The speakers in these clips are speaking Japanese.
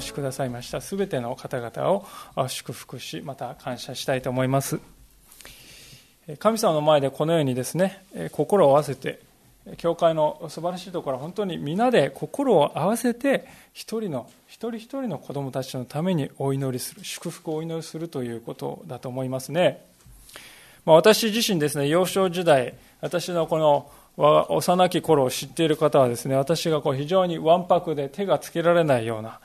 越しくださいました。すべての方々を祝福しまた感謝したいと思います。神様の前でこのようにですね心を合わせて教会の素晴らしいところは本当に皆で心を合わせて一人の一人一人の子供たちのためにお祈りする祝福をお祈りするということだと思いますね、まあ、私自身ですね幼少時代私のこの幼き頃を知っている方はですね私がこう非常にわんぱくで手がつけられないような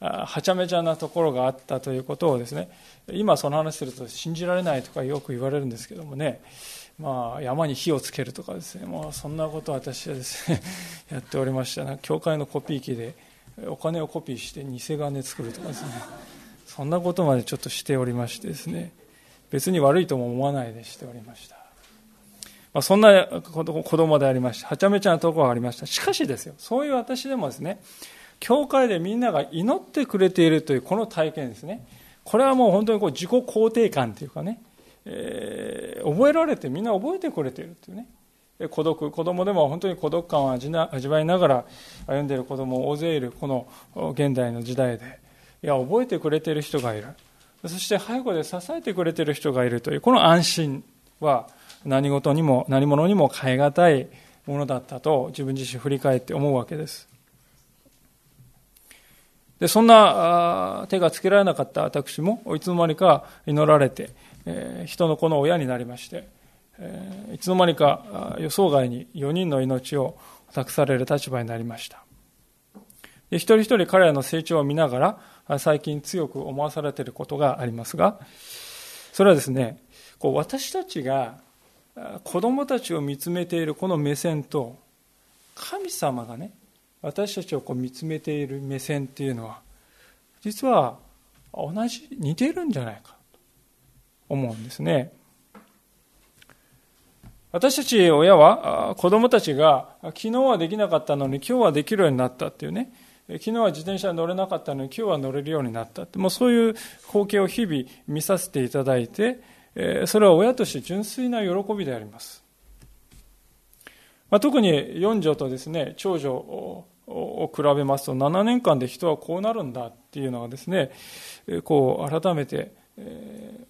はちゃめちゃなところがあったということをですね今その話すると信じられないとかよく言われるんですけどもねまあ、山に火をつけるとかですねもうそんなことを私はですね やっておりました。な教会のコピー機でお金をコピーして偽金作るとかですねそんなことまでちょっとしておりましてですね別に悪いとも思わないでしておりました、まあ、そんな子供でありました。はちゃめちゃなところがありました。しかしですよそういう私でもですね教会でみんなが祈ってくれているというこの体験ですね。これはもう本当にこう自己肯定感というかね、えー、覚えられてみんな覚えてくれているというね。孤独、子供でも本当に孤独感を味わいながら歩んでいる子供大勢いるこの現代の時代で、いや、覚えてくれている人がいる。そして背後で支えてくれている人がいるという、この安心は何事にも何者にも変え難いものだったと自分自身振り返って思うわけです。でそんな手がつけられなかった私もいつの間にか祈られて、えー、人の子の親になりまして、えー、いつの間にか予想外に4人の命を託される立場になりました。で一人一人彼らの成長を見ながら最近強く思わされていることがありますがそれはですねこう私たちが子供たちを見つめているこの目線と神様がね私たちをこう見つめている目線っていうのは実は同じ似てるんじゃないかと思うんですね。私たち親は子供たちが昨日はできなかったのに今日はできるようになったっていうね。昨日は自転車に乗れなかったのに今日は乗れるようになったって。もうそういう光景を日々見させていただいてそれは親として純粋な喜びであります、まあ、特に四女とですね長女を比べますと7年間で人はこうなるんだっていうのがですねこう改めて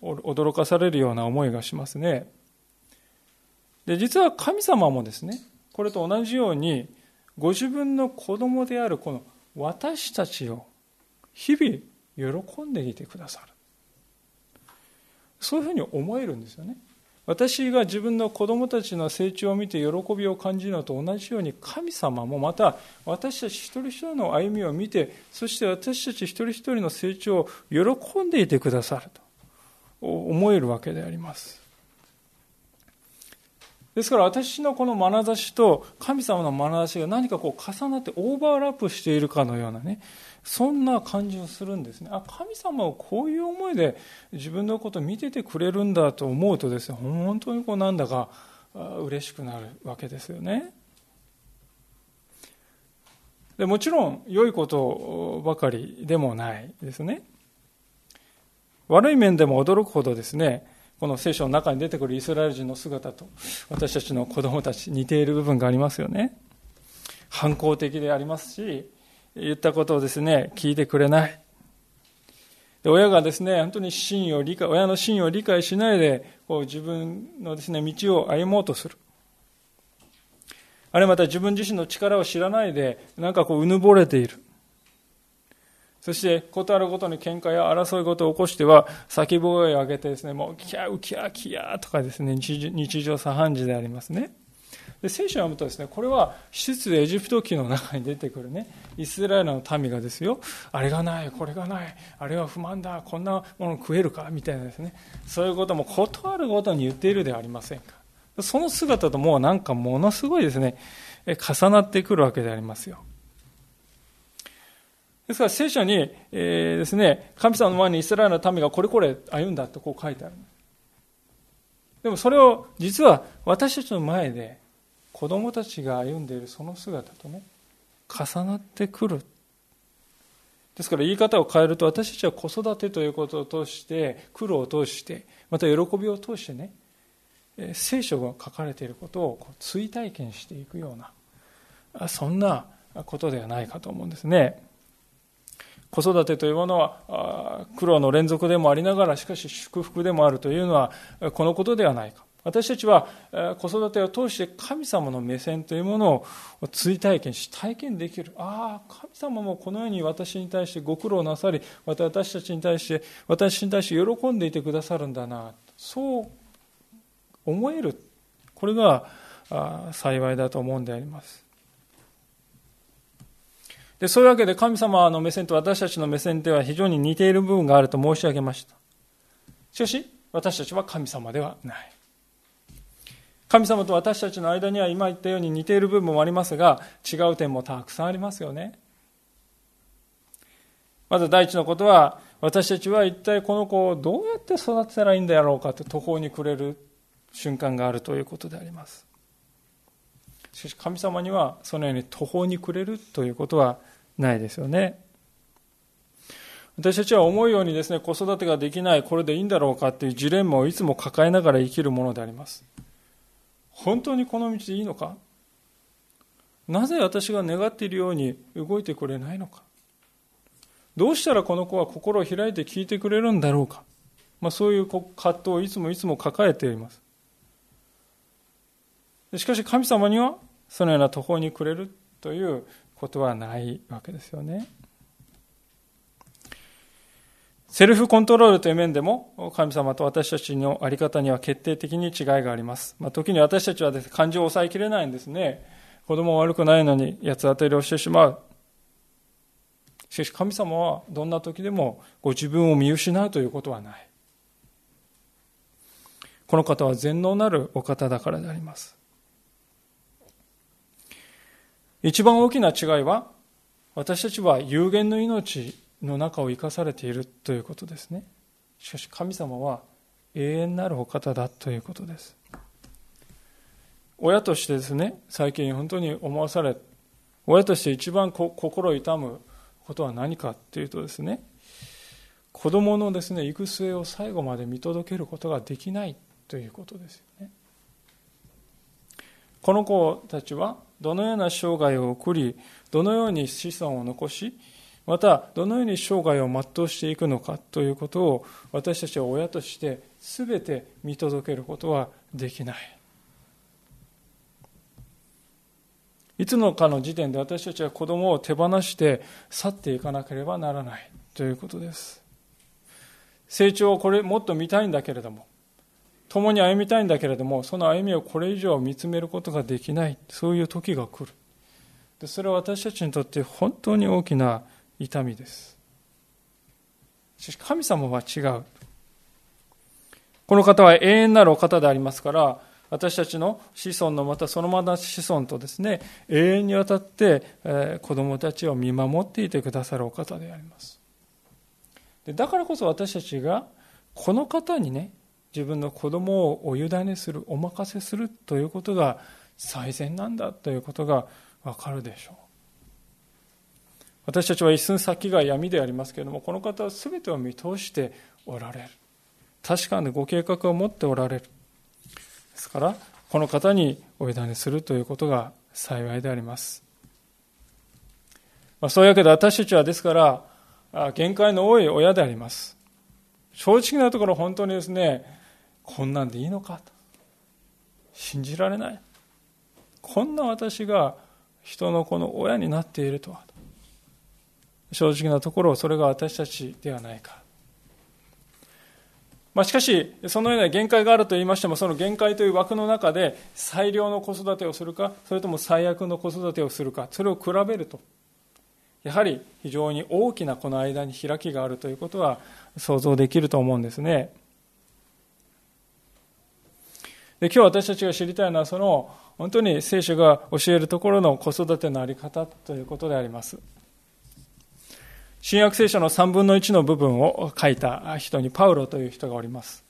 驚かされるような思いがしますね。で実は神様もですねこれと同じようにご自分の子供であるこの私たちを日々喜んでいてくださる。そういうふうに思えるんですよね。私が自分の子供たちの成長を見て喜びを感じるのと同じように神様もまた私たち一人一人の歩みを見てそして私たち一人一人の成長を喜んでいてくださると思えるわけであります。ですから私のこの眼差しと神様の眼差しが何かこう重なってオーバーラップしているかのようなねそんな感じをするんですね。あ神様はこういう思いで自分のことを見ててくれるんだと思うとですね本当にこうなんだか嬉しくなるわけですよね。でもちろん良いことばかりでもないですね。悪い面でも驚くほどですねこの聖書の中に出てくるイスラエル人の姿と私たちの子供たち似ている部分がありますよね。反抗的でありますし言ったことをですね、聞いてくれない。で親がですね、本当に真を理解、親の真を理解しないで、こう自分のですね、道を歩もうとする。あるいはまた自分自身の力を知らないで、なんかこう、うぬぼれている。そして、ことあるごとに喧嘩や争い事を起こしては、叫び声を上げてですね、もう、キャー、キャー、キャーとかですね、日常茶飯事でありますね。で聖書を読むとですねこれは施設でエジプト記の中に出てくるねイスラエルの民がですよあれがないこれがないあれは不満だこんなもの食えるかみたいなですねそういうことも事あるごとに言っているではありませんかその姿ともうなんかものすごいですね重なってくるわけでありますよですから聖書に、えー、ですね、神様の前にイスラエルの民がこれこれ歩んだとこう書いてある。でもそれを実は私たちの前で子供たちが歩んでいるその姿とね、重なってくる。ですから言い方を変えると私たちは子育てということを通して、苦労を通して、また喜びを通してね、聖書が書かれていることを追体験していくような、そんなことではないかと思うんですね。子育てというものは苦労の連続でもありながらしかし祝福でもあるというのはこのことではないか私たちは子育てを通して神様の目線というものを追体験し体験できるああ神様もこのように私に対してご苦労なさりまた私たちに対して私に対して喜んでいてくださるんだなそう思えるこれが幸いだと思うんでありますでそういうわけで神様の目線と私たちの目線では非常に似ている部分があると申し上げました。しかし、私たちは神様ではない。神様と私たちの間には今言ったように似ている部分もありますが、違う点もたくさんありますよね。まず第一のことは、私たちは一体この子をどうやって育てたらいいんだろうかと途方に暮れる瞬間があるということであります。しかし神様にはそのように途方に暮れるということはないですよね。私たちは思うようにですね、子育てができない、これでいいんだろうかっていうジレンマをいつも抱えながら生きるものであります。本当にこの道でいいのか？なぜ私が願っているように動いてくれないのか？どうしたらこの子は心を開いて聞いてくれるんだろうか、まあ、そういう葛藤をいつもいつも抱えています。しかし神様にはそのような途方に暮れるということはないわけですよね。セルフコントロールという面でも神様と私たちの在り方には決定的に違いがあります。まあ、時に私たちはです、ね、感情を抑えきれないんですね。子供は悪くないのに八つ当たりをしてしまう。しかし神様はどんな時でもご自分を見失うということはない。この方は全能なるお方だからであります。一番大きな違いは、私たちは有限の命の中を生かされているということですね。しかし神様は永遠なるお方だということです。親としてですね、最近本当に思わされ、親として一番心痛むことは何かというとですね、子供のですね、行く末を最後まで見届けることができないということですよね。この子たちはどのような生涯を送り、どのように子孫を残し、またどのように生涯を全うしていくのかということを私たちは親として全て見届けることはできない。いつのかの時点で私たちは子供を手放して去っていかなければならないということです。成長をこれもっと見たいんだけれども、共に歩みたいんだけれどもその歩みをこれ以上見つめることができないそういう時が来るでそれは私たちにとって本当に大きな痛みです。しかし神様は違う。この方は永遠なるお方でありますから私たちの子孫のまたそのまま子孫とですね永遠にわたって、え、子供たちを見守っていてくださるお方であります。でだからこそ私たちがこの方にね自分の子供をお委ねするお任せするということが最善なんだということがわかるでしょう。私たちは一寸先が闇でありますけれどもこの方は全てを見通しておられる。確かにご計画を持っておられる。ですからこの方にお委ねするということが幸いであります、まあ、そういうわけで私たちはですから限界の多い親であります。正直なところ本当にですねこんなんでいいのかと。信じられない。こんな私が人の子の親になっているとは正直なところそれが私たちではないかまあ、しかし、そのような限界があると言いましても、その限界という枠の中で最良の子育てをするか、それとも最悪の子育てをするか、それを比べると、やはり非常に大きなこの間に開きがあるということは想像できると思うんですね。で今日私たちが知りたいのはその本当に聖書が教えるところの子育ての在り方ということであります新約聖書の3分の1の部分を書いた人にパウロという人がおります。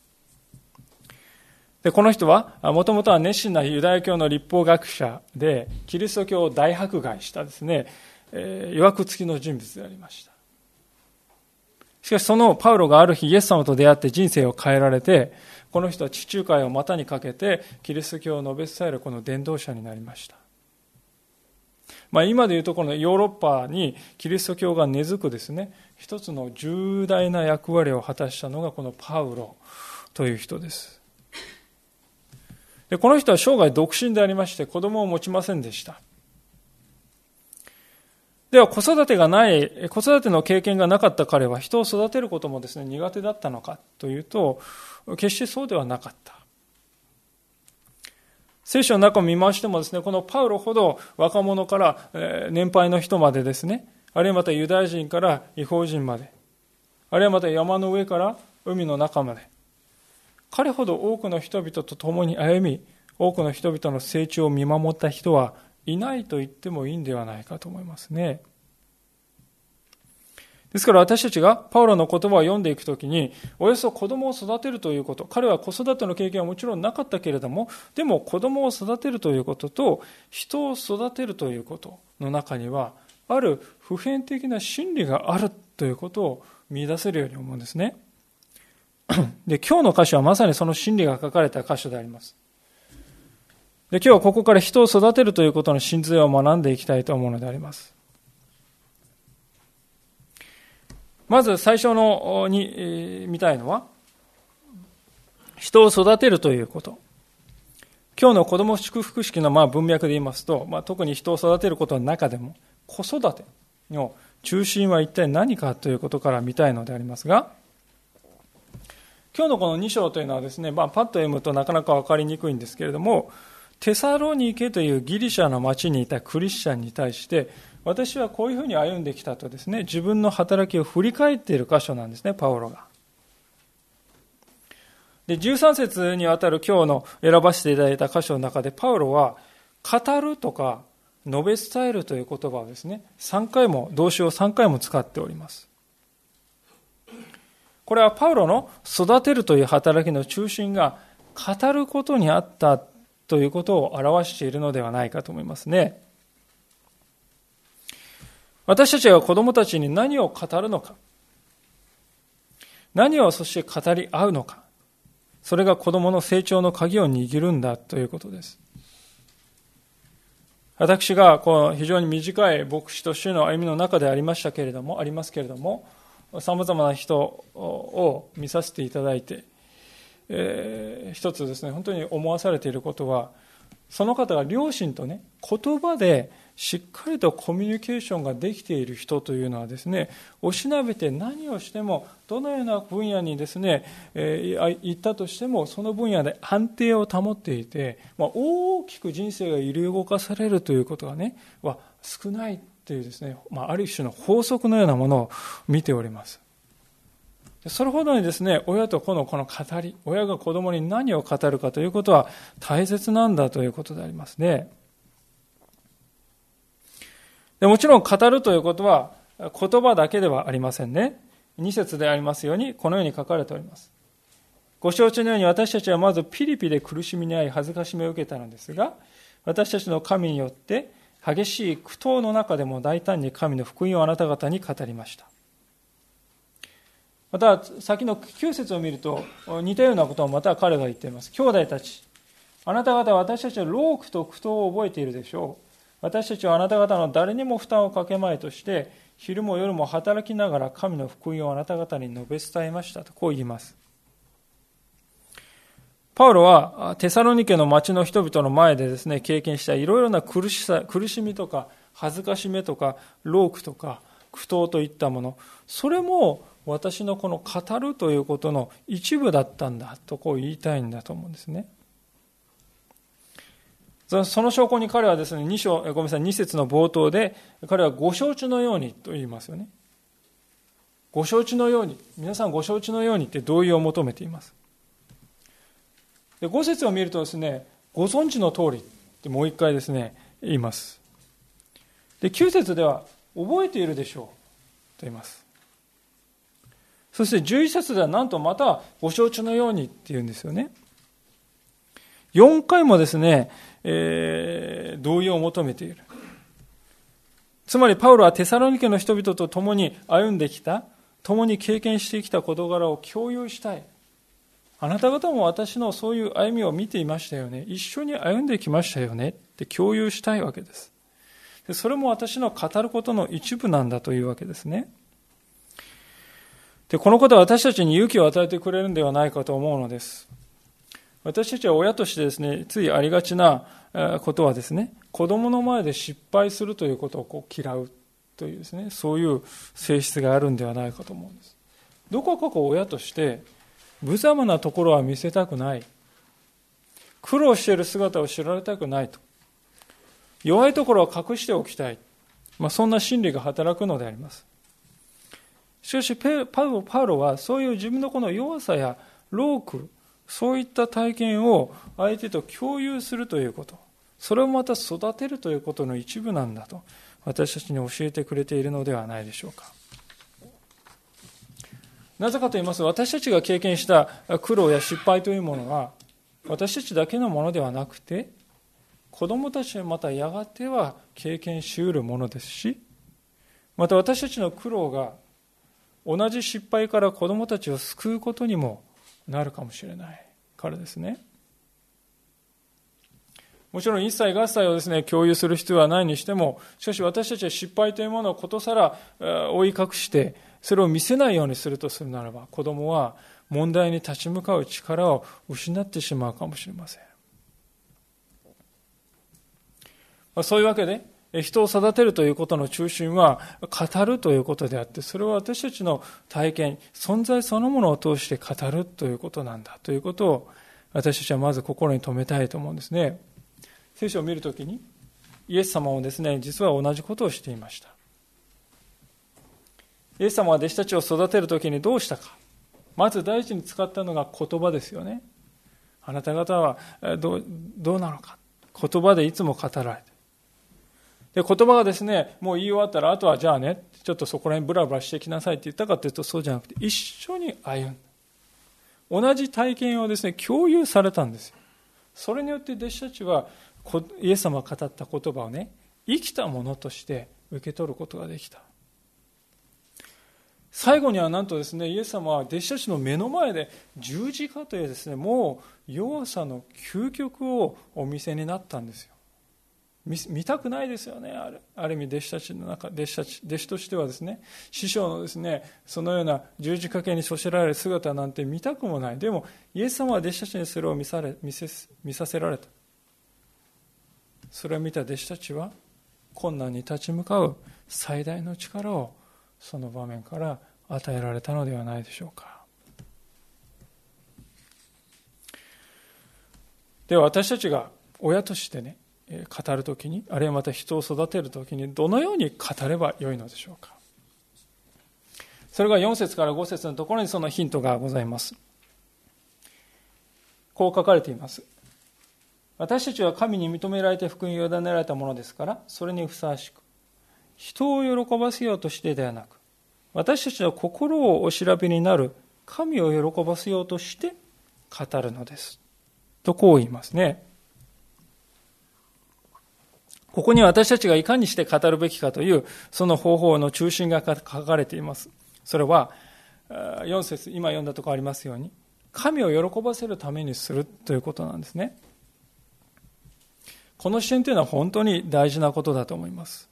で、この人は、もともとは熱心なユダヤ教の立法学者で、キリスト教を大迫害したですね、えー、曰く付きの人物でありました。しかしそのパウロがある日イエス様と出会って人生を変えられて、この人は地中海を股にかけてキリスト教を述べ伝えるこの伝道者になりました。まあ、今でいうとこのヨーロッパにキリスト教が根付くですね一つの重大な役割を果たしたのがこのパウロという人です。でこの人は生涯独身でありまして子供を持ちませんでした。では子育てがない子育ての経験がなかった彼は人を育てることもですね苦手だったのかというと決してそうではなかった。聖書の中を見回してもですね、このパウロほど若者から年配の人までですね、あるいはまたユダヤ人から違法人まで、あるいはまた山の上から海の中まで、彼ほど多くの人々と共に歩み、多くの人々の成長を見守った人はいないと言ってもいいんではないかと思いますね。ですから私たちがパウロの言葉を読んでいくときに、およそ子供を育てるということ、彼は子育ての経験はもちろんなかったけれども、でも子供を育てるということと、人を育てるということの中には、ある普遍的な真理があるということを見出せるように思うんですね。で、今日の箇所はまさにその真理が書かれた箇所であります。で、今日はここから人を育てるということの真髄を学んでいきたいと思うのであります。まず最初のに、見たいのは、人を育てるということ。今日の子供祝福式のまあ文脈で言いますと、まあ、特に人を育てることの中でも、子育ての中心は一体何かということから見たいのでありますが、今日のこの2章というのはですね、まあ、パッと読むとなかなか分かりにくいんですけれども、テサロニケというギリシャの町にいたクリスチャンに対して、私はこういうふうに歩んできたとですね、自分の働きを振り返っている箇所なんですね、パウロが。で、13節にわたる今日の選ばせていただいた箇所の中で、パウロは、語るとか、述べ伝えるという言葉をですね、3回も、動詞を3回も使っております。これはパウロの育てるという働きの中心が語ることにあったということを表しているのではないかと思いますね。私たちが子供たちに何を語るのか、何をそして語り合うのか、それが子供の成長の鍵を握るんだということです。私がこの非常に短い牧師としての歩みの中でありましたけれども、ありますけれども、さまざまな人を見させていただいて、えー、一つですね、本当に思わされていることは、その方が両親とね、言葉でしっかりとコミュニケーションができている人というのはですね、おしなべて何をしても、どのような分野にですね、えー、行ったとしても、その分野で安定を保っていて、まあ、大きく人生が揺り動かされるということがね、は少ないというですね、まあ、ある種の法則のようなものを見ております。それほどにですね、親と子のこの語り、親が子供に何を語るかということは大切なんだということでありますね。でもちろん語るということは言葉だけではありませんね。二節でありますように、このように書かれております。ご承知のように私たちはまずピリピで苦しみに遭い恥ずかしめを受けたのですが、私たちの神によって激しい苦闘の中でも大胆に神の福音をあなた方に語りました。また、先の9節を見ると、似たようなことをまた彼が言っています。兄弟たち、あなた方は私たちは労苦と苦闘を覚えているでしょう。私たちはあなた方の誰にも負担をかけまいとして、昼も夜も働きながら神の福音をあなた方に述べ伝えましたと、こう言います。パウロはテサロニケの町の人々の前でですね、経験したいろいろな苦しさ、苦しみとか、恥ずかしめとか、労苦とか、苦闘といったもの、それも私のこの語るということの一部だったんだとこう言いたいんだと思うんですね。その証拠に彼はですね、2章、ごめんなさい、2節の冒頭で、彼はご承知のようにと言いますよね。ご承知のように、皆さんご承知のようにって同意を求めています。で5節を見るとですね、ご存知の通りってもう一回ですね、言います。で、9節では、覚えているでしょうと言います。そして11節ではなんとまたご承知のようにっていうんですよね。4回もですね、えー、同意を求めている。つまりパウロはテサロニケの人々と共に歩んできた、共に経験してきた事柄を共有したい。あなた方も私のそういう歩みを見ていましたよね。一緒に歩んできましたよね。って共有したいわけです。それも私の語ることの一部なんだというわけですね。で、このことは私たちに勇気を与えてくれるんではないかと思うのです。私たちは親としてですね、ついありがちなことはですね、子供の前で失敗するということをこう嫌うというですね、そういう性質があるんではないかと思うんです。どこかこう親として、無様なところは見せたくない。苦労している姿を知られたくないと。弱いところは隠しておきたい。まあ、そんな心理が働くのであります。しかしパウロはそういう自分のこの弱さやロークそういった体験を相手と共有するということ。それをまた育てるということの一部なんだと。私たちに教えてくれているのではないでしょうか。なぜかと言いますと私たちが経験した苦労や失敗というものは私たちだけのものではなくて子供たちはまたやがては経験しうるものですしまた私たちの苦労が同じ失敗から子供たちを救うことにもなるかもしれないからですね。もちろん一切合切をですね、共有する必要はないにしても、しかし私たちは失敗というものをことさら追い隠して、それを見せないようにするとするならば、子供は問題に立ち向かう力を失ってしまうかもしれません。そういうわけで、人を育てるということの中心は語るということであってそれは私たちの体験存在そのものを通して語るということなんだということを私たちはまず心に留めたいと思うんですね。聖書を見るときにイエス様もですね実は同じことをしていました。イエス様は弟子たちを育てるときにどうしたか。まず第一に使ったのが言葉ですよね。あなた方はどうどうなのか。言葉でいつも語られて。で、言葉がですね、もう言い終わったら、あとはじゃあね、ちょっとそこら辺ブラブラしてきなさいって言ったかというと、そうじゃなくて、一緒に歩ん同じ体験をですね、共有されたんですよ。それによって弟子たちは、イエス様が語った言葉をね、生きたものとして受け取ることができた。最後にはなんとですね、イエス様は弟子たちの目の前で十字架というですね、もう弱さの究極をお見せになったんですよ。見たくないですよね。ある意味弟子たちの中弟子たち弟子としてはですね師匠のですねそのような十字架けにそしられる姿なんて見たくもない。でもイエス様は弟子たちにそれを見され見せ見させられた。それを見た弟子たちは困難に立ち向かう最大の力をその場面から与えられたのではないでしょうか。では私たちが親としてね語るときに、あるいはまた人を育てるときに、どのように語ればよいのでしょうか。それが4節から5節のところにそのヒントがございます。こう書かれています。私たちは神に認められて福音を委ねられたものですから、それにふさわしく、人を喜ばせようとしてではなく、私たちの心をお調べになる神を喜ばせようとして語るのです。とこう言いますね。ここに私たちがいかにして語るべきかという、その方法の中心が書かれています。それは、4節今読んだところありますように、神を喜ばせるためにするということなんですね。この視点というのは本当に大事なことだと思います。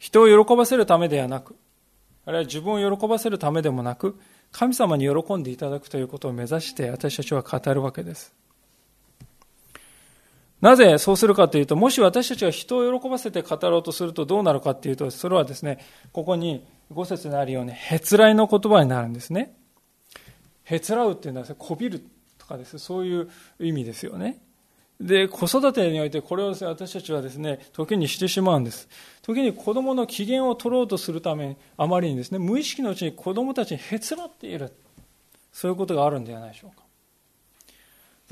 人を喜ばせるためではなく、あるいは自分を喜ばせるためでもなく、神様に喜んでいただくということを目指して私たちは語るわけです。なぜそうするかというと、もし私たちが人を喜ばせて語ろうとするとどうなるかというと、それはですね、ここに5節にあるように、へつらいの言葉になるんですね。へつらうっていうのは、こびるとかです、そういう意味ですよね。で、子育てにおいてこれを私たちはですね、時にしてしまうんです。時に子供の機嫌を取ろうとするために、あまりにですね、無意識のうちに子供たちにへつらっている。そういうことがあるんではないでしょうか。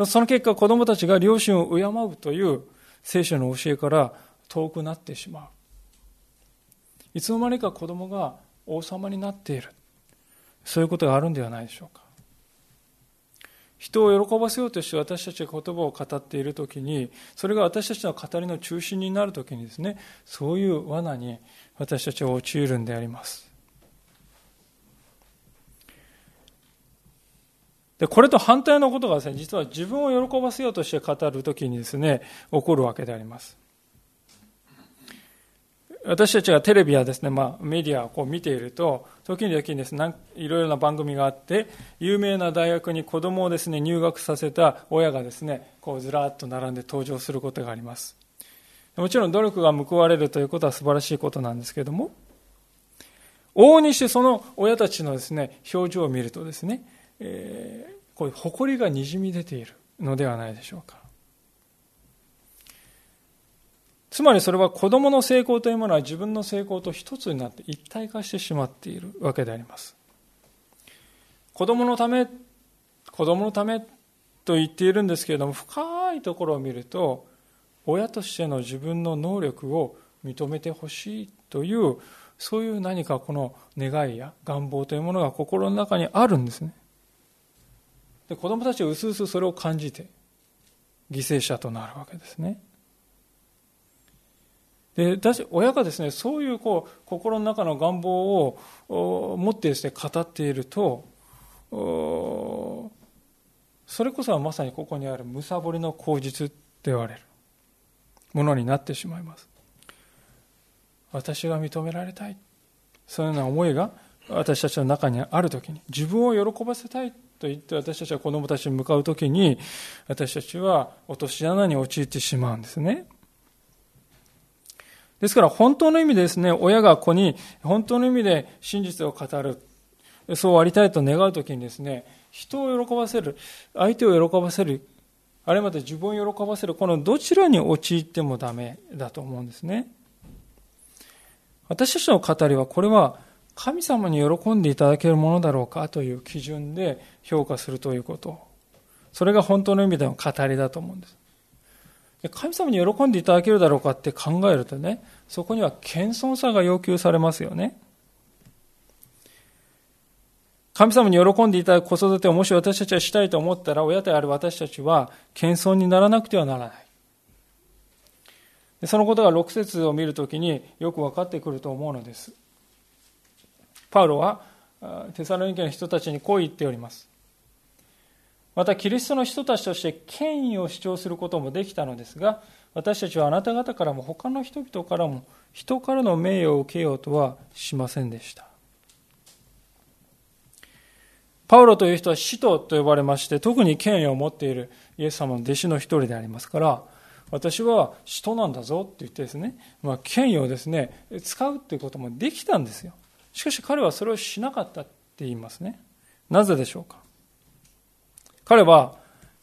その結果、子供たちが両親を敬うという聖書の教えから遠くなってしまう。いつの間にか子供が王様になっている。そういうことがあるんではないでしょうか。人を喜ばせようとして私たちが言葉を語っているときに、それが私たちの語りの中心になるときにですね、そういう罠に私たちは陥るんであります。で、これと反対のことがですね、実は自分を喜ばせようとして語るときにですね、起こるわけであります。私たちがテレビやですね、まあ、メディアをこう見ていると、時に時にですね、いろいろな番組があって、有名な大学に子供をですね、入学させた親がですね、こうずらっと並んで登場することがあります。もちろん努力が報われるということは素晴らしいことなんですけれども、往々にしてその親たちのですね、表情を見るとですね、えー、こういう誇りがにじみ出ているのではないでしょうか。つまりそれは子供の成功というものは自分の成功と一つになって一体化してしまっているわけであります。子供のため、子供のためと言っているんですけれども、深いところを見ると、親としての自分の能力を認めてほしいという、そういう何かこの願いや願望というものが心の中にあるんですね。で子供たちはうすうすそれを感じて犠牲者となるわけですね。で私親がですねそういうこう心の中の願望を持ってですね語っているとそれこそはまさにここにあるむさぼりの口実と言われるものになってしまいます。私が認められたい。そういうような思いが私たちの中にあるときに自分を喜ばせたい。と言って私たちは子供たちに向かうときに私たちは落とし穴に陥ってしまうんですね。ですから本当の意味でですね、親が子に本当の意味で真実を語る、そうありたいと願うときにですね、人を喜ばせる、相手を喜ばせる、あれまで自分を喜ばせる、このどちらに陥ってもダメだと思うんですね。私たちの語りは、これは神様に喜んでいただけるものだろうかという基準で評価するということ。それが本当の意味での語りだと思うんです。神様に喜んでいただけるだろうかって考えるとね、そこには謙遜さが要求されますよね。神様に喜んでいただく子育てをもし私たちはしたいと思ったら、親である私たちは謙遜にならなくてはならない。そのことが6節を見るときによく分かってくると思うのです。パウロはテサロニケの人たちにこう言っております。またキリストの人たちとして権威を主張することもできたのですが私たちはあなた方からも他の人々からも人からの名誉を受けようとはしませんでしたパウロという人は使徒と呼ばれまして特に権威を持っているイエス様の弟子の一人でありますから私は使徒なんだぞって言ってですね、まあ、権威をですね使うっていうこともできたんですよしかし彼はそれをしなかったって言いますねなぜでしょうか？彼は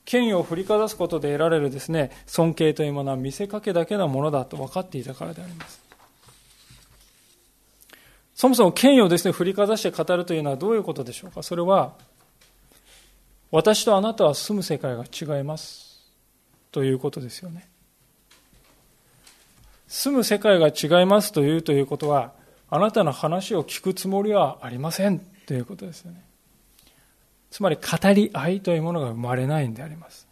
権威を振りかざすことで得られるですね、尊敬というものは見せかけだけのものだと分かっていたからであります。そもそも権威をですね、振りかざして語るというのはどういうことでしょうか？それは、私とあなたは住む世界が違います。ということですよね。住む世界が違いますというということは、あなたの話を聞くつもりはありませんということですよね。つまり語り合いというものが生まれないんであります。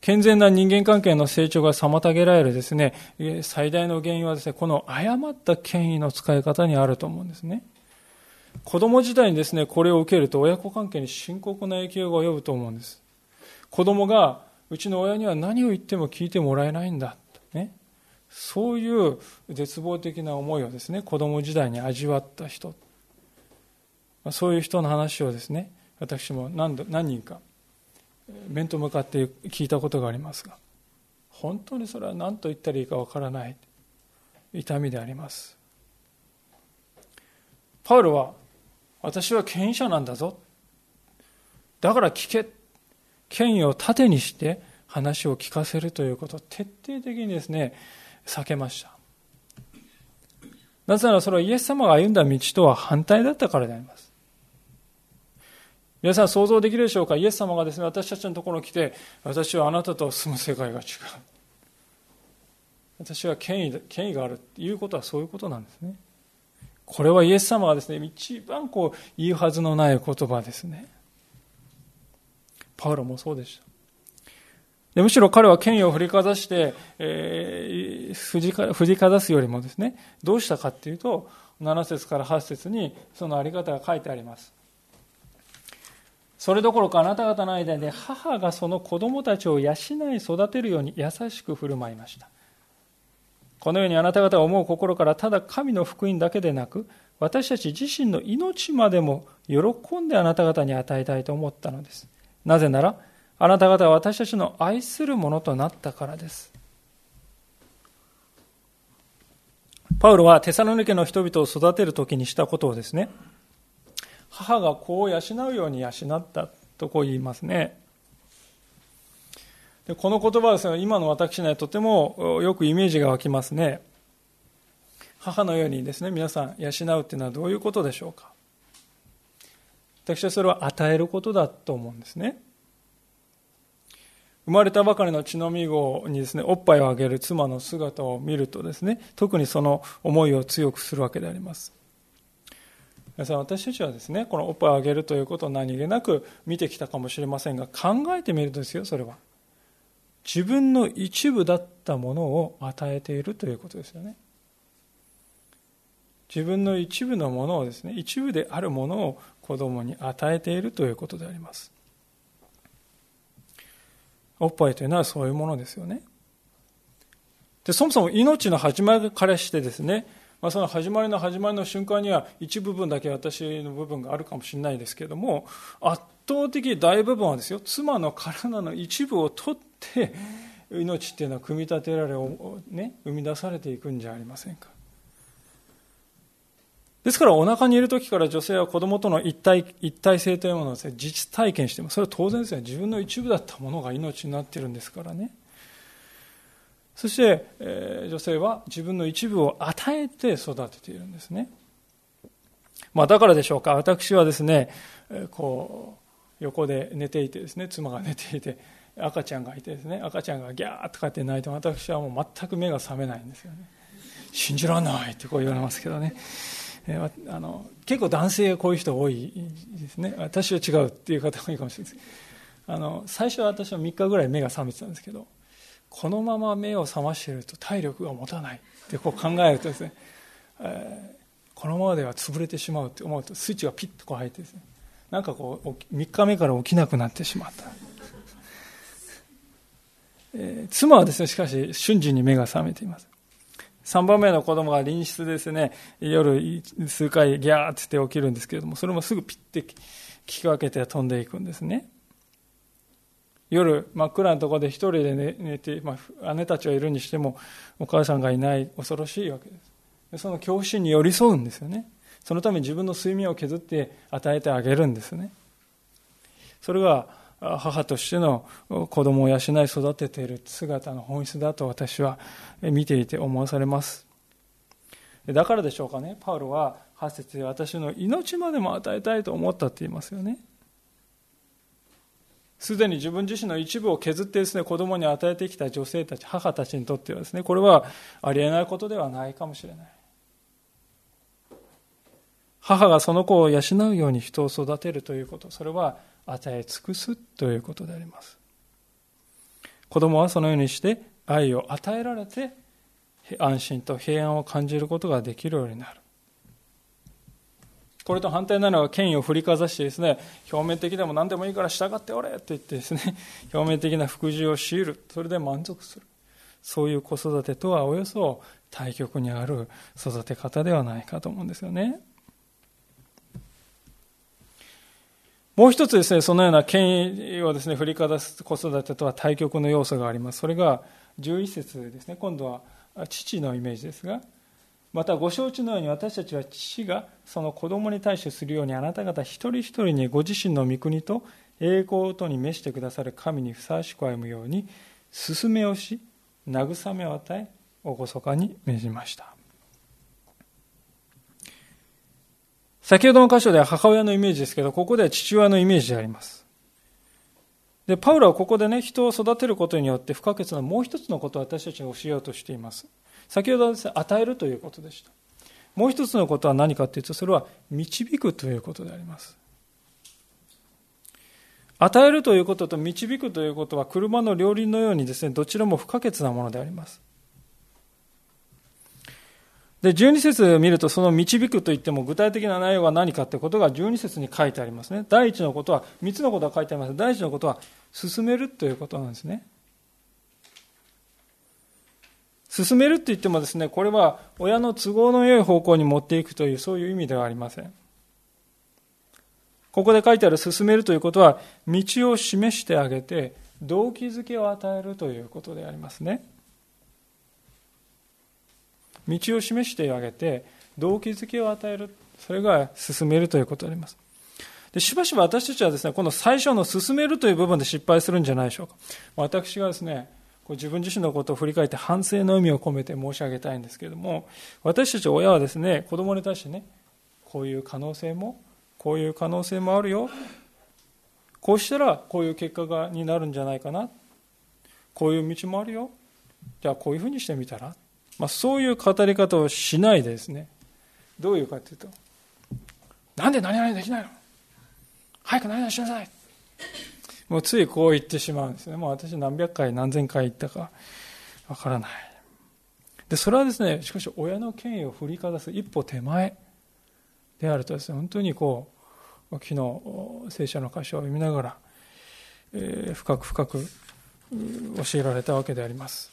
健全な人間関係の成長が妨げられるですね、最大の原因はですね、この誤った権威の使い方にあると思うんですね。子供時代にですね、これを受けると親子関係に深刻な影響が及ぶと思うんです。子供が、うちの親には何を言っても聞いてもらえないんだ。ね。そういう絶望的な思いをですね、子供時代に味わった人。そういう人の話をですね私も何度何人か面と向かって聞いたことがありますが本当にそれは何と言ったらいいかわからない。痛みであります。パウロは私は権威者なんだぞ。だから聞け。権威を盾にして話を聞かせるということ。を徹底的にですね避けましたなぜならそれはイエス様が歩んだ道とは反対だったからであります皆さん想像できるでしょうか？イエス様がですね、私たちのところに来て、私はあなたと住む世界が違う。私は権威権威があるっていうことはそういうことなんですね。これはイエス様がですね、一番こう言うはずのない言葉ですね。パウロもそうでした。でむしろ彼は権威を振りかざして、えー、振りか振りかざすよりもですね、どうしたかっていうと、7節から8節にそのあり方が書いてあります。それどころかあなた方の間で母がその子供たちを養い育てるように優しく振る舞いました。このようにあなた方が思う心からただ神の福音だけでなく、私たち自身の命までも喜んであなた方に与えたいと思ったのです。なぜなら、あなた方は私たちの愛するものとなったからです。パウロはテサロニケの人々を育てる時にしたことをですね、母が子を養うように養ったとこう言いますね。でこの言葉はですね、今の私にはとてもよくイメージが湧きますね。母のようにですね、皆さん養うっていうのはどういうことでしょうか私はそれは与えることだと思うんですね。生まれたばかりの血のみ子にですね、おっぱいをあげる妻の姿を見るとですね、特にその思いを強くするわけであります。皆さん、私たちはですね、このおっぱいをあげるということを何気なく見てきたかもしれませんが、考えてみるとですよ、それは。自分の一部だったものを与えているということですよね。自分の一部のものをですね、一部であるものを子供に与えているということであります。おっぱいというのはそういうものですよね。で、そもそも命の始まりからしてですね、まあ、その始まりの始まりの瞬間には一部分だけ私の部分があるかもしれないですけども圧倒的大部分はですよ妻の体の一部を取って命っていうのは組み立てられ、ね、生み出されていくんじゃありませんかですからお腹にいる時から女性は子供との一体一体性というものをです、ね、実体験してますそれは当然ですね自分の一部だったものが命になっているんですからねそして、えー、女性は自分の一部を与えて育てているんですね。まあ、だからでしょうか、私はですね、こう、横で寝ていてですね、妻が寝ていて、赤ちゃんがいてですね、赤ちゃんがギャーとかって泣いて私はもう全く目が覚めないんですよね。信じられないってこう言われますけどね。えー、あの結構男性がこういう人多いですね。私は違うっていう方もいいかもしれないです。あの最初は私は3日ぐらい目が覚めてたんですけど、このまま目を覚ましていると体力が持たないってこう考えるとですね、えー、このままでは潰れてしまうって思うとスイッチがピッとこう入ってですねなんかこう3日目から起きなくなってしまった、えー、妻はですねしかし瞬時に目が覚めています3番目の子供が隣室ですね。夜数回ギャーって起きるんですけれどもそれもすぐピッて聞き分けて飛んでいくんですね。夜真っ暗なところで一人で寝て、まあ、姉たちはいるにしてもお母さんがいない恐ろしいわけです。その恐怖心に寄り添うんですよね。そのために自分の睡眠を削って与えてあげるんですね。それが母としての子供を養い育てている姿の本質だと私は見ていて思わされます。だからでしょうかね。パウロは8節で私の命までも与えたいと思ったって言いますよね。すでに自分自身の一部を削ってですね、子供に与えてきた女性たち、母たちにとってはですね、これはありえないことではないかもしれない。母がその子を養うように人を育てるということ、それは与え尽くすということであります。子供はそのようにして愛を与えられて安心と平安を感じることができるようになる。これと反対なのは権威を振りかざしてですね、表面的でも何でもいいから従っておれと言ってですね、表面的な服従を強いる。それで満足する。そういう子育てとはおよそ対極にある育て方ではないかと思うんですよね。もう一つですね、そのような権威をですね、振りかざす子育てとは対極の要素があります。それが11節ですね。今度は父のイメージですが、またご承知のように私たちは父がその子供に対してするようにあなた方一人一人にご自身の御国と栄光とに召してくださる神にふさわしく歩むように勧めをし慰めを与え厳かに命じました先ほどの箇所では母親のイメージですけどここでは父親のイメージでありますでパウロはここでね人を育てることによって不可欠なもう一つのことを私たちが教えようとしています先ほどはです、ね、与えるということでしたもう一つのことは何かというと、それは導くということであります。与えるということと導くということは車の両輪のようにですね、どちらも不可欠なものであります。で、12節を見ると、その導くといっても具体的な内容が何かということが12節に書いてありますね。第一のことは、3つのことが書いてあります。第一のことは、進めるということなんですね。進めるって言ってもですね、これは親の都合の良い方向に持っていくという、そういう意味ではありません。ここで書いてある進めるということは、道を示してあげて、動機づけを与えるということでありますね。道を示してあげて、動機づけを与える。それが進めるということであります。でしばしば私たちはですね、この最初の進めるという部分で失敗するんじゃないでしょうか。私がですね、自分自身のことを振り返って反省の意味を込めて申し上げたいんですけれども、私たち親はですね、子供に対してね、こういう可能性もこういう可能性もあるよこうしたらこういう結果がになるんじゃないかなこういう道もあるよじゃあこういうふうにしてみたら、まあ、そういう語り方をしないでですね。どういうかというとなんで何々できないの？早く何々しなさい。もうついこう言ってしまうんですね。もう私何百回何千回言ったかわからない。でそれはですねしかし親の権威を振りかざす一歩手前であるとですね本当にこう昨日聖書の箇所を読みながら、えー、深く深く教えられたわけであります。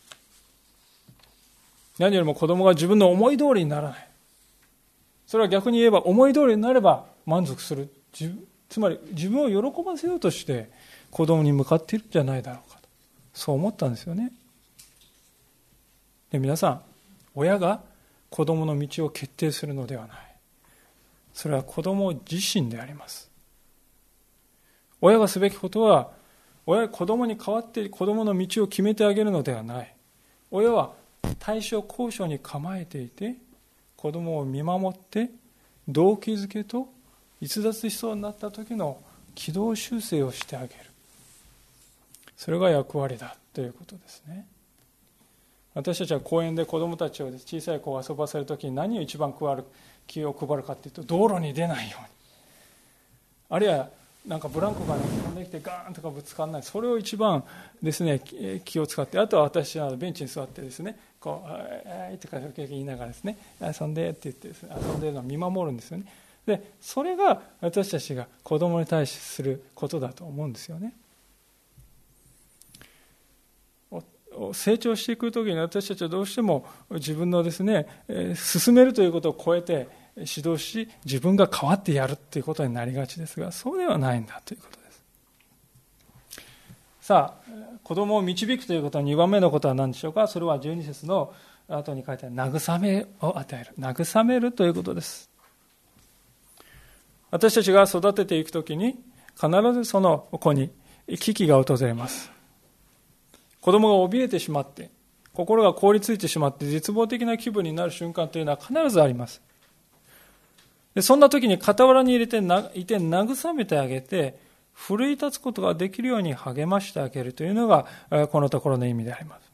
何よりも子供が自分の思い通りにならない。それは逆に言えば思い通りになれば満足する。つまり自分を喜ばせようとして子供に向かっているんじゃないだろうかと。そう思ったんですよね。で皆さん親が子供の道を決定するのではない。それは子供自身であります。親がすべきことは親子供に代わって子供の道を決めてあげるのではない。親は対象交渉に構えていて子供を見守って動機づけと逸脱しそうになった時の軌道修正をしてあげる。それが役割だということですね。私たちは公園で子供たちを小さい子を遊ばせる時に何を一番配る気を配るかっていうと道路に出ないように。あるいはなんかブランコが、ね、飛んできてガーンとかぶつからない。それを一番ですね気を使ってあとは私はベンチに座ってですねこう「えい」とか言いながらですね「遊んで」って言ってです、ね、遊んでるのを見守るんですよね。でそれが私たちが子供に対しすることだと思うんですよね。成長していく時に私たちはどうしても自分のですね進めるということを超えて指導し自分が変わってやるということになりがちですがそうではないんだということです。さあ子供を導くということの2番目のことは何でしょうか。それは12節の後に書いてある慰めを与える。慰めるということです。私たちが育てていくときに必ずその子に危機が訪れます。子供が怯えてしまって、心が凍りついてしまって絶望的な気分になる瞬間というのは必ずあります。でそんな時に傍らに入れていて慰めてあげて、奮い立つことができるように励ましてあげるというのが、このところの意味であります。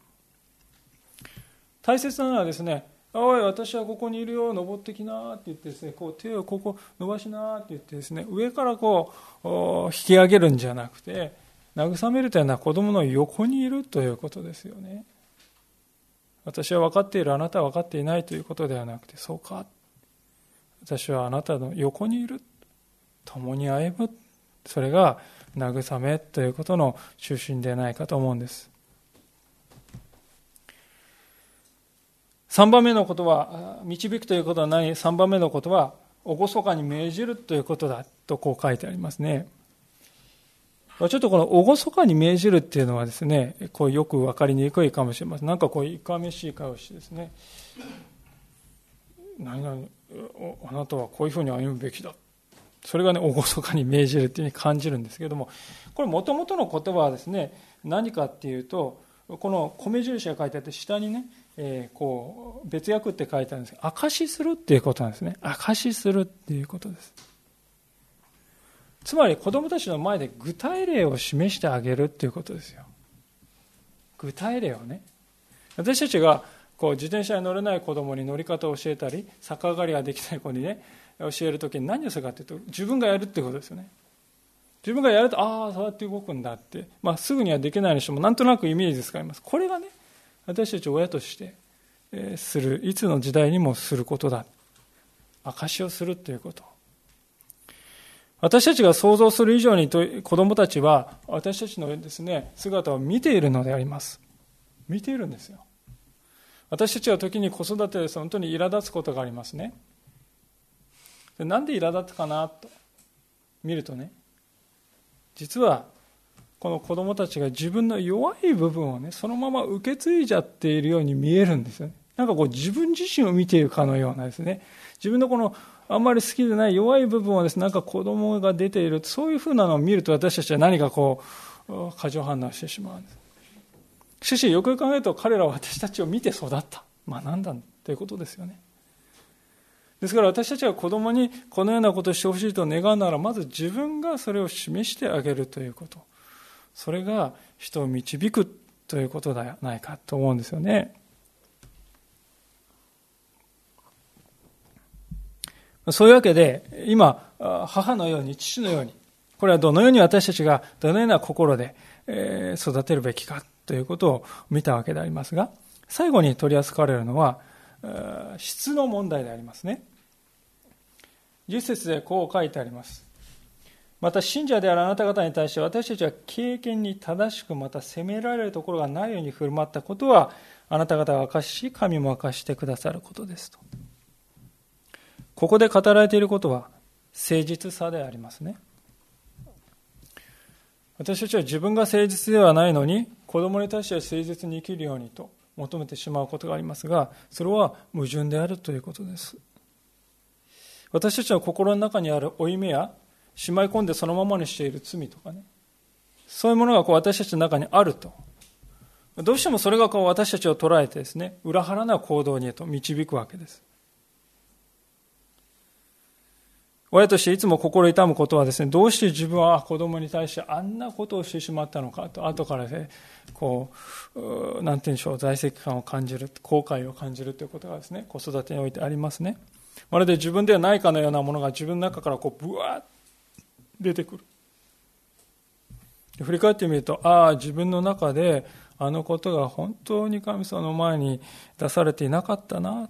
大切なのはですね、おい、私はここにいるよ、登ってきなって言ってですね、こう手をここ伸ばしなって言ってですね、上からこう、引き上げるんじゃなくて、慰めるというのは子供の横にいるということですよね。私は分かっている、あなたは分かっていないということではなくて、そうか。私はあなたの横にいる。共に歩む。それが慰めということの中心ではないかと思うんです。3番目のことは、導くということはない、3番目のことは、厳かに命じるということだとこう書いてありますね。ちょっとこの厳かに命じるっていうのはですね、こうよく分かりにくいかもしれません。なんかこう、いかめしい顔してですね、何々、あなたはこういうふうに歩むべきだ。それがね、厳かに命じるっていうふうに感じるんですけれども、これもともとの言葉はですね、何かっていうと、この米印が書いてあって、下にね、えー、こう、別訳って書いてあるんですけど、証しするっていうことなんですね。証しするっていうことです。つまり子供たちの前で具体例を示してあげるっていうことですよ。具体例をね。私たちがこう自転車に乗れない子供に乗り方を教えたり逆上がりができない子にね教える時に何をするかというと自分がやるってことですよね。自分がやるとああそうやって動くんだって、まあ、すぐにはできないにしてもなんとなくイメージ使いますこれがね私たち親としてするいつの時代にもすることだ。証しをするということ。私たちが想像する以上に子供たちは私たちのですね姿を見ているのであります。見ているんですよ。私たちは時に子育てで本当に苛立つことがありますね。なんで苛立つかなと見るとね実はこの子供たちが自分の弱い部分をねそのまま受け継いじゃっているように見えるんですよね。なんかこう自分自身を見ているかのようなですね。自分のこのあんまり好きでない弱い部分をですねなんか子供が出ているそういうふうなのを見ると私たちは何かこう過剰反応してしまうんです。しかしよく考えると彼らは私たちを見て育った。学んだということですよね。ですから私たちは子供にこのようなことをしてほしいと願うならまず自分がそれを示してあげるということ。それが人を導くということではないかと思うんですよね。そういうわけで今母のように父のようにこれはどのように私たちがどのような心で育てるべきかということを見たわけでありますが最後に取り扱われるのは質の問題でありますね。10節でこう書いてあります。また信者であるあなた方に対して私たちは経験に正しくまた責められるところがないように振る舞ったことはあなた方が明かし神も明かしてくださることですと。ここで語られていることは誠実さでありますね。私たちは自分が誠実ではないのに子供に対しては誠実に生きるようにと求めてしまうことがありますがそれは矛盾であるということです。私たちの心の中にある負い目やしまい込んでそのままにしている罪とかね。そういうものがこう私たちの中にあると。どうしてもそれがこう私たちを捉えてですね裏腹な行動にへと導くわけです。親としていつも心痛むことはですねどうして自分は子供に対してあんなことをしてしまったのかと後からねこう何て言うんでしょう在籍感を感じる後悔を感じるということがですね子育てにおいてありますね。まるで自分ではないかのようなものが自分の中からこうブワーッ出てくる。振り返ってみるとああ自分の中であのことが本当に神様の前に出されていなかったな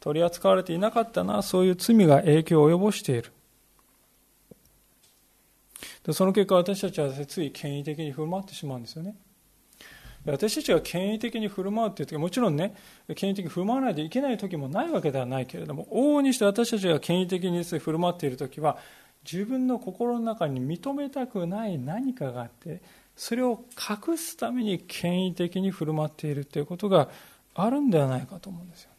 取り扱われていなかったなそういう罪が影響を及ぼしている。その結果私たちはつい権威的に振る舞ってしまうんですよね。私たちが権威的に振る舞うという時もちろんね権威的に振る舞わないといけない時もないわけではないけれども往々にして私たちが権威的に振る舞っている時は自分の心の中に認めたくない何かがあってそれを隠すために権威的に振る舞っているということがあるんではないかと思うんですよ。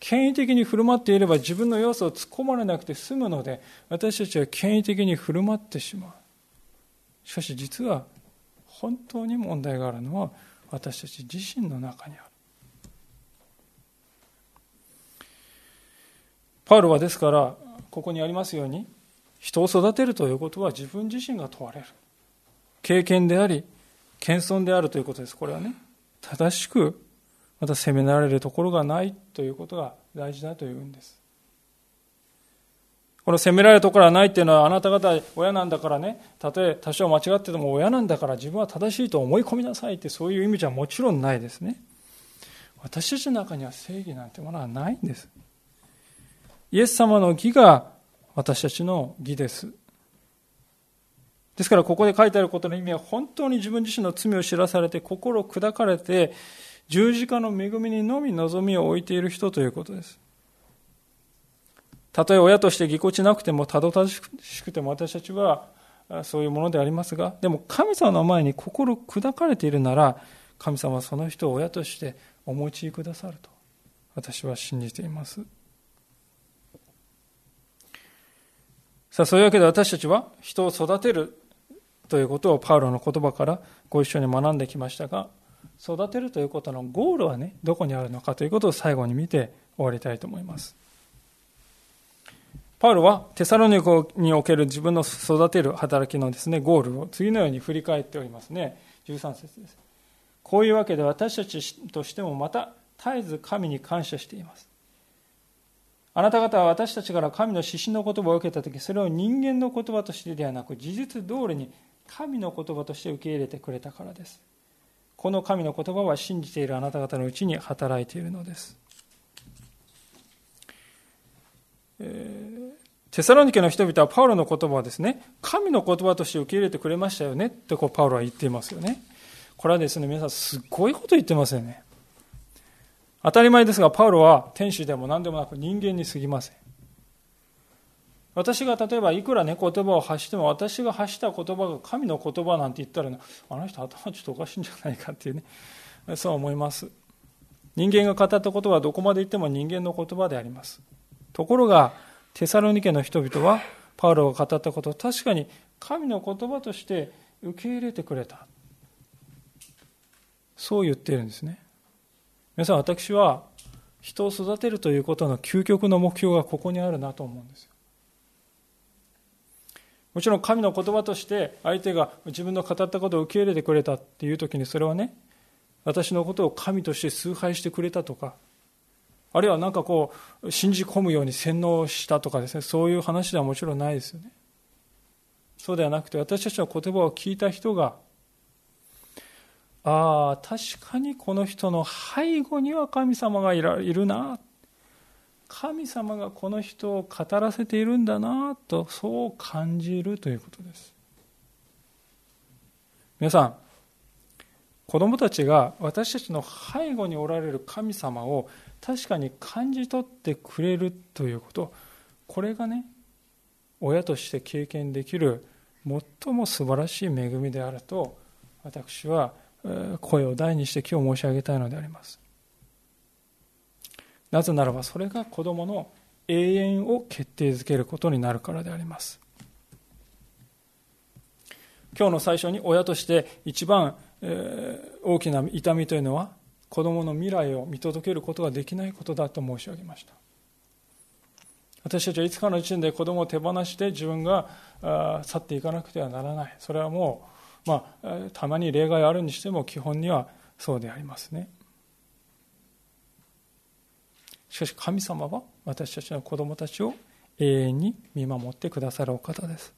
権威的に振る舞っていれば自分の要素を突っ込まれなくて済むので私たちは権威的に振る舞ってしまう。しかし実は本当に問題があるのは私たち自身の中にある。パウロはですからここにありますように人を育てるということは自分自身が問われる。経験であり謙遜であるということです。これはね正しくまた責められるところがないということが大事だというんです。この責められるところはないっていうのはあなた方親なんだからね。たとえ多少間違ってても親なんだから自分は正しいと思い込みなさいってそういう意味じゃもちろんないですね。私たちの中には正義なんてものはないんです。イエス様の義が私たちの義です。ですからここで書いてあることの意味は本当に自分自身の罪を知らされて心砕かれて十字架の恵みにのみ望みを置いている人ということです。たとえ親としてぎこちなくてもたどたどしくても私たちはそういうものでありますがでも神様の前に心砕かれているなら神様はその人を親としてお持ちくださると私は信じています。さあそういうわけで私たちは人を育てるということをパウロの言葉からご一緒に学んできましたが育てるということのゴールはねどこにあるのかということを最後に見て終わりたいと思いますパウロはテサロニコにおける自分の育てる働きのですね、ゴールを次のように振り返っておりますね。13節です。こういうわけで私たちとしてもまた絶えず神に感謝していますあなた方は私たちから神の指針の言葉を受けた時それを人間の言葉としてではなく事実通りに神の言葉として受け入れてくれたからですこの神の言葉は信じているあなた方のうちに働いているのです、テサロニケの人々はパウロの言葉をですね神の言葉として受け入れてくれましたよねってこうパウロは言っていますよね。これはですね皆さんすごいこと言ってますよね。当たり前ですが、パウロは天使でも何でもなく人間に過ぎません。私が例えばいくらね、言葉を発しても、私が発した言葉が神の言葉なんて言ったら、ね、あの人頭ちょっとおかしいんじゃないかっていうね、そう思います。人間が語ったことはどこまで言っても人間の言葉であります。ところが、テサロニケの人々は、パウロが語ったことを確かに神の言葉として受け入れてくれた。そう言っているんですね。皆さん、私は人を育てるということの究極の目標がここにあるなと思うんです。もちろん神の言葉として相手が自分の語ったことを受け入れてくれたっていう時にそれはね私のことを神として崇拝してくれたとかあるいは何かこう信じ込むように洗脳したとかですねそういう話ではもちろんないですよねそうではなくて私たちの言葉を聞いた人がああ、確かにこの人の背後には神様がいるな。神様がこの人を語らせているんだなと、そう感じるということです。皆さん、子供たちが私たちの背後におられる神様を確かに感じ取ってくれるということ、これがね、親として経験できる最も素晴らしい恵みであると私は声を大にして今日申し上げたいのでありますなぜならばそれが子供の永遠を決定づけることになるからであります。今日の最初に親として一番、え大きな痛みというのは子供の未来を見届けることができないことだと申し上げました。私たちはいつかの時点で子供を手放して自分が去っていかなくてはならない。それはもうまあ、たまに例外あるにしても基本にはそうでありますね。しかし神様は私たちの子供たちを永遠に見守ってくださるお方です。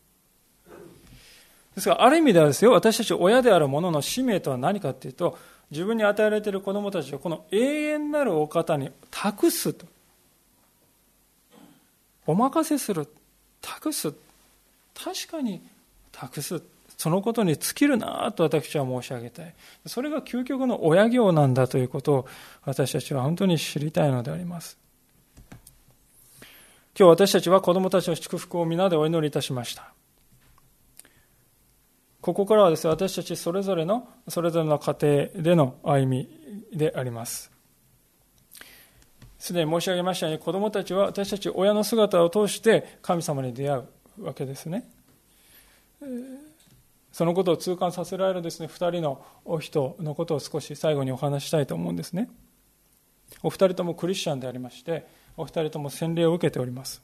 ですが、ある意味ではですよ、私たち親である者の使命とは何かというと、自分に与えられている子供たちをこの永遠なるお方に託すと。お任せする。託す。確かに託す。そのことに尽きるなと私は申し上げたい。それが究極の親業なんだということを私たちは本当に知りたいのであります。今日私たちは子供たちの祝福を皆でお祈りいたしました。ここからはですね、私たちそれぞれの、それぞれの家庭での歩みであります。すでに申し上げましたように、子供たちは私たち親の姿を通して神様に出会うわけですね。そのことを痛感させられるですね、2人のお人のことを少し最後にお話したいと思うんですね。お二人ともクリスチャンでありまして、お二人とも洗礼を受けております。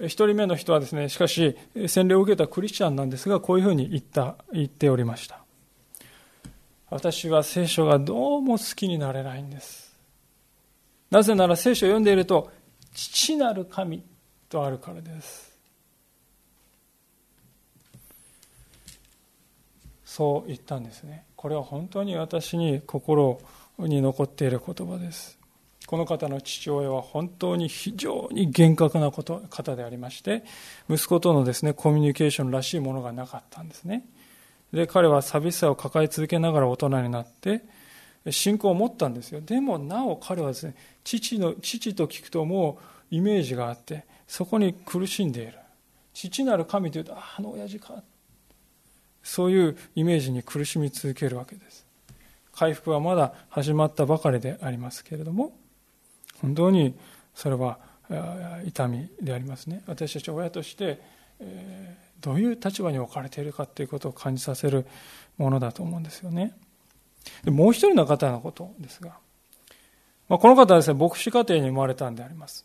一人目の人はですね、しかし、洗礼を受けたクリスチャンなんですが、こういうふうに言った、言っておりました。私は聖書がどうも好きになれないんです。なぜなら聖書を読んでいると、父なる神とあるからです。そう言ったんですね。これは本当に私に心に残っている言葉です。この方の父親は本当に非常に厳格なこと方でありまして息子とのですねコミュニケーションらしいものがなかったんですね。で彼は寂しさを抱え続けながら大人になって信仰を持ったんですよ。でもなお彼はですね父の父と聞くともうイメージがあってそこに苦しんでいる。父なる神というとああの親父かそういうイメージに苦しみ続けるわけです。回復はまだ始まったばかりでありますけれども本当にそれは痛みでありますね。私たち親としてどういう立場に置かれているかということを感じさせるものだと思うんですよね。でもう一人の方のことですが、まあ、この方はですね牧師家庭に生まれたんであります。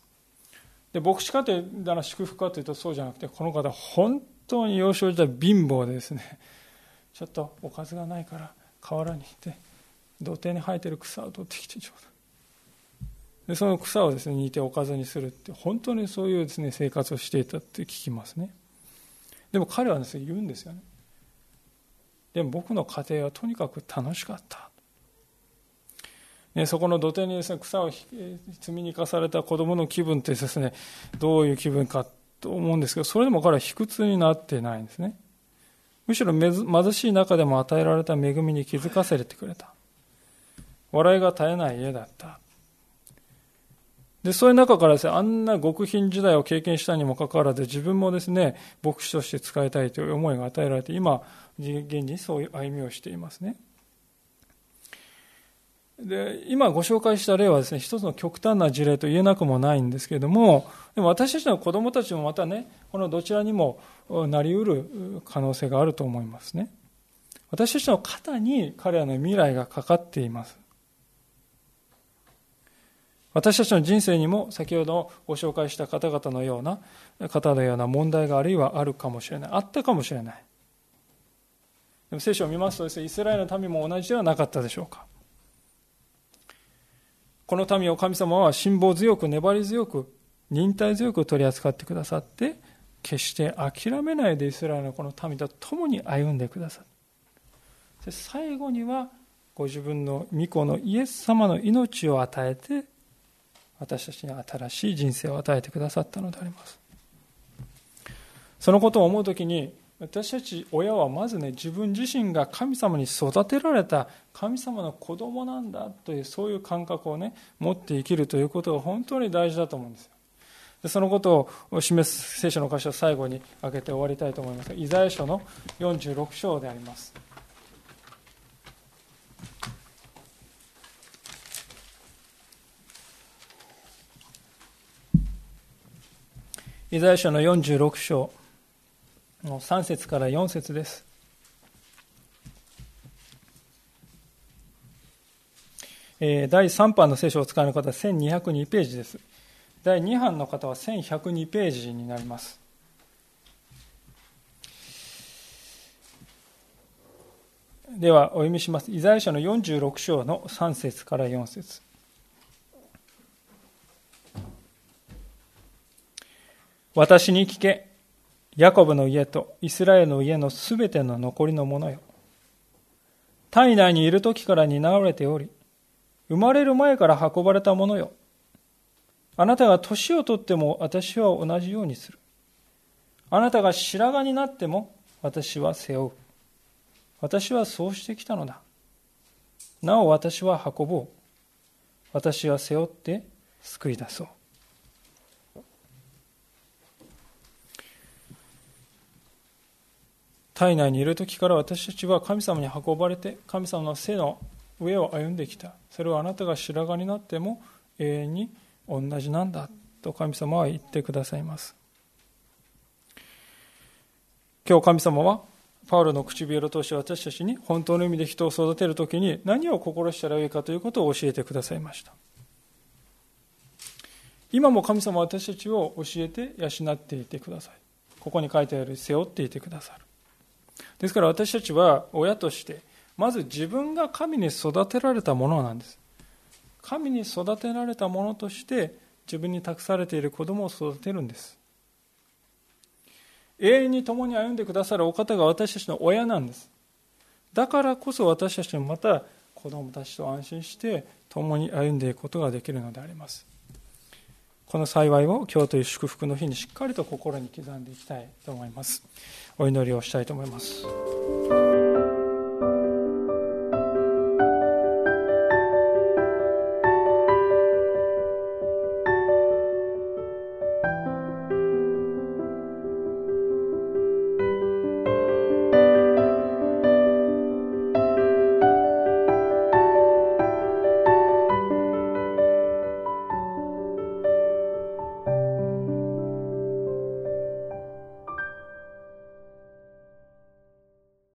で牧師家庭なら祝福かというとそうじゃなくてこの方本当に幼少時代貧乏でですね。ちょっとおかずがないから河原に行って土手に生えてる草を取ってきてちょうだい。でその草をですね煮ておかずにするって本当にそういうですね生活をしていたって聞きますね。でも彼はですね言うんですよね。でも僕の家庭はとにかく楽しかった。ね、そこの土手にです、ね、草を積みに行かされた子供の気分ってですねどういう気分かと思うんですけどそれでも彼は卑屈になってないんですね。むしろ貧しい中でも与えられた恵みに気づかせてくれた。笑いが絶えない家だった。でそういう中からですねあんな極貧時代を経験したにもかかわらず自分もですね牧師として使いたいという思いが与えられて今現にそういう歩みをしていますね。で今ご紹介した例はですね一つの極端な事例と言えなくもないんですけれどもでも私たちの子供たちもまたねこのどちらにもなりうる可能性があると思いますね。私たちの肩に彼らの未来がかかっています。私たちの人生にも先ほどご紹介した方々のような方のような問題があるいはあるかもしれない。あったかもしれない。でも聖書を見ますとですねイスラエルの民も同じではなかったでしょうか。この民を神様は辛抱強く粘り強く忍耐強く取り扱ってくださって決して諦めないでイスラエルのこの民と共に歩んでくださる最後にはご自分の御子のイエス様の命を与えて私たちに新しい人生を与えてくださったのであります。そのことを思う時に私たち親はまずね自分自身が神様に育てられた神様の子供なんだというそういう感覚をね持って生きるということが本当に大事だと思うんですよ。でそのことを示す聖書の箇所を最後に開けて終わりたいと思いますイザヤ書の46章であります。イザヤ書の46章。3節から4節です。第3版の聖書を使う方は1202ページです。第2版の方は1102ページになります。では、お読みします。イザヤ書の46章の3節から4節私に聞け。ヤコブの家とイスラエルの家のすべての残りのものよ。体内にいる時から担われており、生まれる前から運ばれたものよ。あなたが年をとっても私は同じようにする。あなたが白髪になっても私は背負う。私はそうしてきたのだ。なお私は運ぼう。私は背負って救い出そう。体内にいる時から私たちは神様に運ばれて神様の背の上を歩んできた。それはあなたが白髪になっても永遠に同じなんだと神様は言ってくださいます。今日神様はパウロの唇を通して私たちに本当の意味で人を育てる時に何を心したらよいかということを教えてくださいました。今も神様は私たちを教えて養っていてください。ここに書いてある背負っていてくださる。ですから私たちは親としてまず自分が神に育てられたものなんです。神に育てられたものとして自分に託されている子供を育てるんです。永遠に共に歩んでくださるお方が私たちの親なんです。だからこそ私たちもまた子供たちと安心して共に歩んでいくことができるのであります。この幸いを今日という祝福の日にしっかりと心に刻んでいきたいと思いますお祈りをしたいと思います。